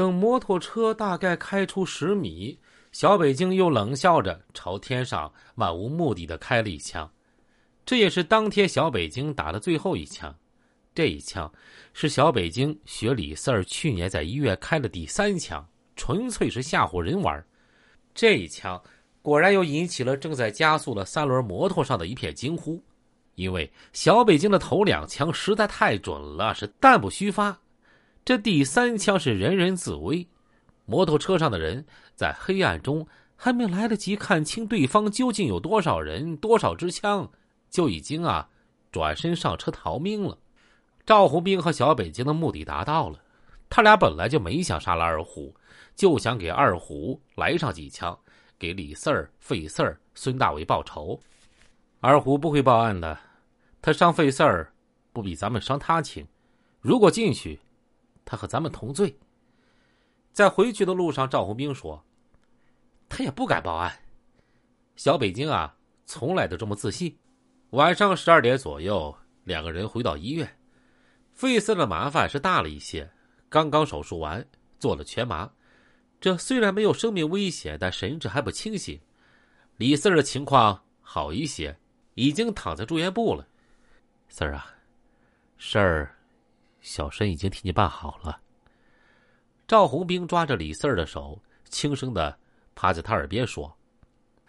等摩托车大概开出十米，小北京又冷笑着朝天上漫无目的的开了一枪。这也是当天小北京打的最后一枪。这一枪是小北京学李四儿去年在医院开的第三枪，纯粹是吓唬人玩。这一枪果然又引起了正在加速的三轮摩托上的一片惊呼，因为小北京的头两枪实在太准了，是弹不虚发。这第三枪是人人自危，摩托车上的人在黑暗中还没来得及看清对方究竟有多少人、多少支枪，就已经啊转身上车逃命了。赵红兵和小北京的目的达到了，他俩本来就没想杀了二虎，就想给二虎来上几枪，给李四儿、费四儿、孙大伟报仇。二虎不会报案的，他伤费四儿，不比咱们伤他轻。如果进去，他和咱们同罪。在回去的路上，赵红兵说：“他也不敢报案。”小北京啊，从来都这么自信。晚上十二点左右，两个人回到医院。费四的麻烦是大了一些，刚刚手术完，做了全麻。这虽然没有生命危险，但神志还不清醒。李四的情况好一些，已经躺在住院部了。四儿啊，事儿，小申已经替你办好了。赵红兵抓着李四儿的手，轻声的趴在他耳边说：“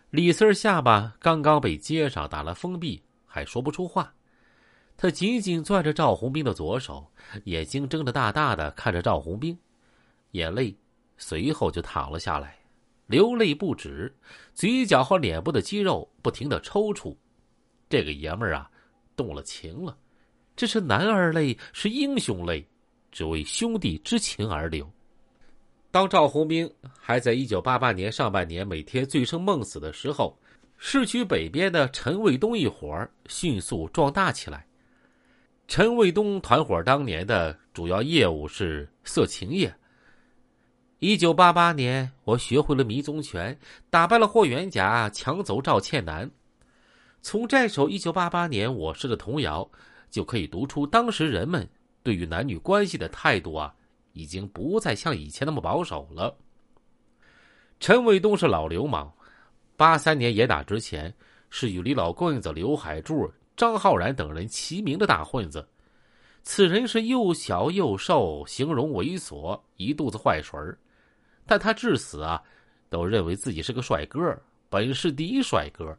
李四儿下巴刚刚被接上，打了封闭，还说不出话。”他紧紧攥着赵红兵的左手，眼睛睁得大大的看着赵红兵，眼泪随后就淌了下来，流泪不止，嘴角和脸部的肌肉不停的抽搐。这个爷们儿啊，动了情了，这是男儿泪，是英雄泪，只为兄弟之情而流。当赵红兵还在一九八八年上半年每天醉生梦死的时候，市区北边的陈卫东一伙迅速壮大起来。陈卫东团伙当年的主要业务是色情业。一九八八年，我学会了迷踪拳，打败了霍元甲，抢走赵倩楠。从这首一九八八年我是的童谣，就可以读出当时人们对于男女关系的态度啊，已经不再像以前那么保守了。陈卫东是老流氓，八三年严打之前，是与李老棍子、刘海柱。张浩然等人齐名的大混子，此人是又小又瘦，形容猥琐，一肚子坏水但他至死啊，都认为自己是个帅哥，本市第一帅哥。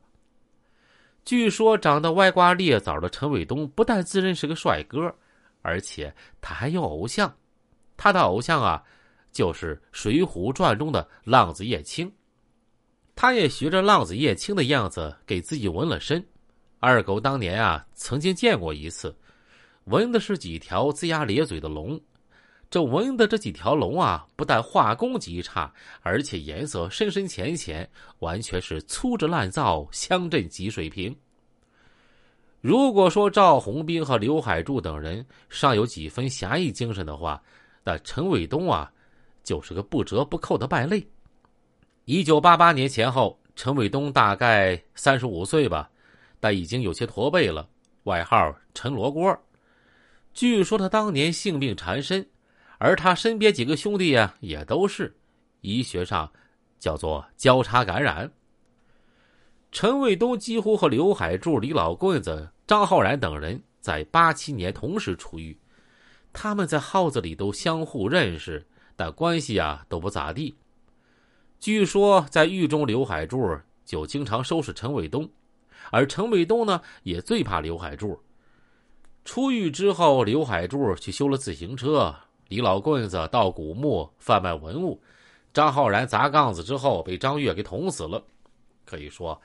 据说长得歪瓜裂枣的陈伟东，不但自认是个帅哥，而且他还有偶像。他的偶像啊，就是《水浒传》中的浪子叶青。他也学着浪子叶青的样子，给自己纹了身。二狗当年啊，曾经见过一次，纹的是几条龇牙咧嘴的龙。这纹的这几条龙啊，不但画工极差，而且颜色深深浅浅，完全是粗制滥造，乡镇级水平。如果说赵红兵和刘海柱等人尚有几分侠义精神的话，那陈伟东啊，就是个不折不扣的败类。一九八八年前后，陈伟东大概三十五岁吧。但已经有些驼背了，外号陈罗锅。据说他当年性病缠身，而他身边几个兄弟啊，也都是，医学上叫做交叉感染。陈卫东几乎和刘海柱、李老棍子、张浩然等人在八七年同时出狱，他们在号子里都相互认识，但关系啊都不咋地。据说在狱中，刘海柱就经常收拾陈卫东。而陈卫东呢，也最怕刘海柱。出狱之后，刘海柱去修了自行车，李老棍子到古墓贩卖文物，张浩然砸杠子之后被张月给捅死了。可以说，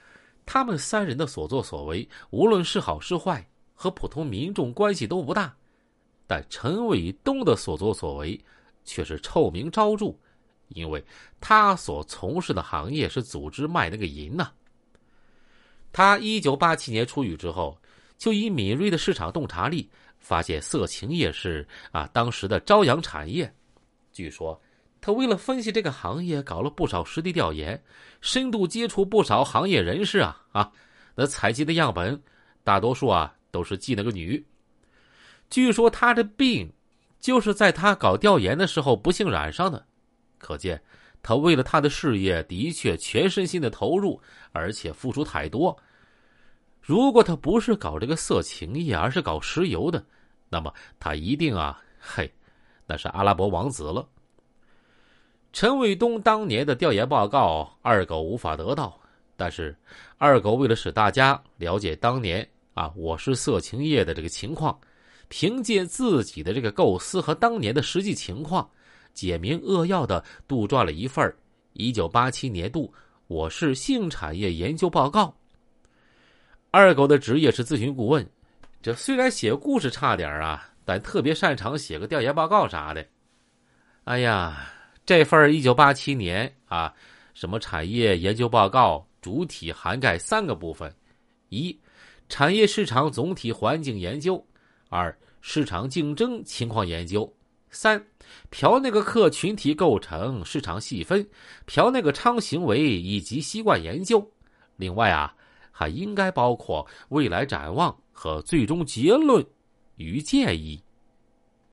他们三人的所作所为，无论是好是坏，和普通民众关系都不大。但陈伟东的所作所为，却是臭名昭著，因为他所从事的行业是组织卖那个银呐。他一九八七年出狱之后，就以敏锐的市场洞察力，发现色情业是啊当时的朝阳产业。据说，他为了分析这个行业，搞了不少实地调研，深度接触不少行业人士啊啊，那采集的样本，大多数啊都是妓那个女。据说他的病，就是在他搞调研的时候不幸染上的。可见他为了他的事业的确全身心的投入，而且付出太多。如果他不是搞这个色情业，而是搞石油的，那么他一定啊，嘿，那是阿拉伯王子了。陈卫东当年的调研报告，二狗无法得到。但是，二狗为了使大家了解当年啊我是色情业的这个情况，凭借自己的这个构思和当年的实际情况，简明扼要的杜撰了一份一九八七年度我市性产业研究报告。二狗的职业是咨询顾问，这虽然写故事差点啊，但特别擅长写个调研报告啥的。哎呀！这份一九八七年啊，什么产业研究报告主体涵盖三个部分：一、产业市场总体环境研究；二、市场竞争情况研究；三、嫖那个客群体构成、市场细分、嫖那个娼行为以及习惯研究。另外啊，还应该包括未来展望和最终结论与建议。